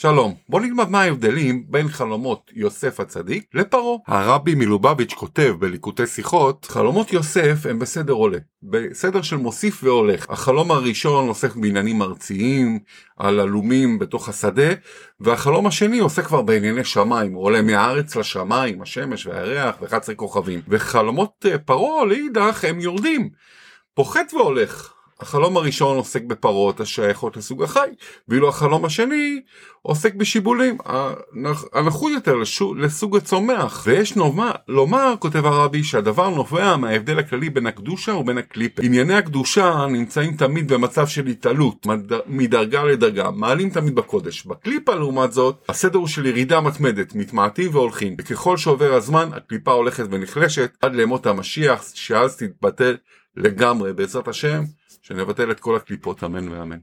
שלום, בוא נלמד מה ההבדלים בין חלומות יוסף הצדיק לפרעה. הרבי מלובביץ' כותב בליקוטי שיחות, חלומות יוסף הם בסדר עולה, בסדר של מוסיף והולך. החלום הראשון עוסק בעניינים ארציים, על הלומים בתוך השדה, והחלום השני עוסק כבר בענייני שמיים, הוא עולה מהארץ לשמיים, השמש והירח ו-11 כוכבים. וחלומות אה, פרעה לאידך הם יורדים, פוחת והולך. החלום הראשון עוסק בפרות השייכות לסוג החי, ואילו החלום השני עוסק בשיבולים, הנחות יותר לסוג הצומח. ויש נאמר, לומר, כותב הרבי, שהדבר נובע מההבדל הכללי בין הקדושה ובין הקליפה. ענייני הקדושה נמצאים תמיד במצב של התעלות, מדרגה לדרגה, מעלים תמיד בקודש. בקליפה לעומת זאת, הסדר הוא של ירידה מתמדת, מתמעטים והולכים, וככל שעובר הזמן, הקליפה הולכת ונחלשת עד לימות המשיח, שאז תתבטל לגמרי, בעזרת השם. שנבטל את כל הקליפות, אמן ואמן.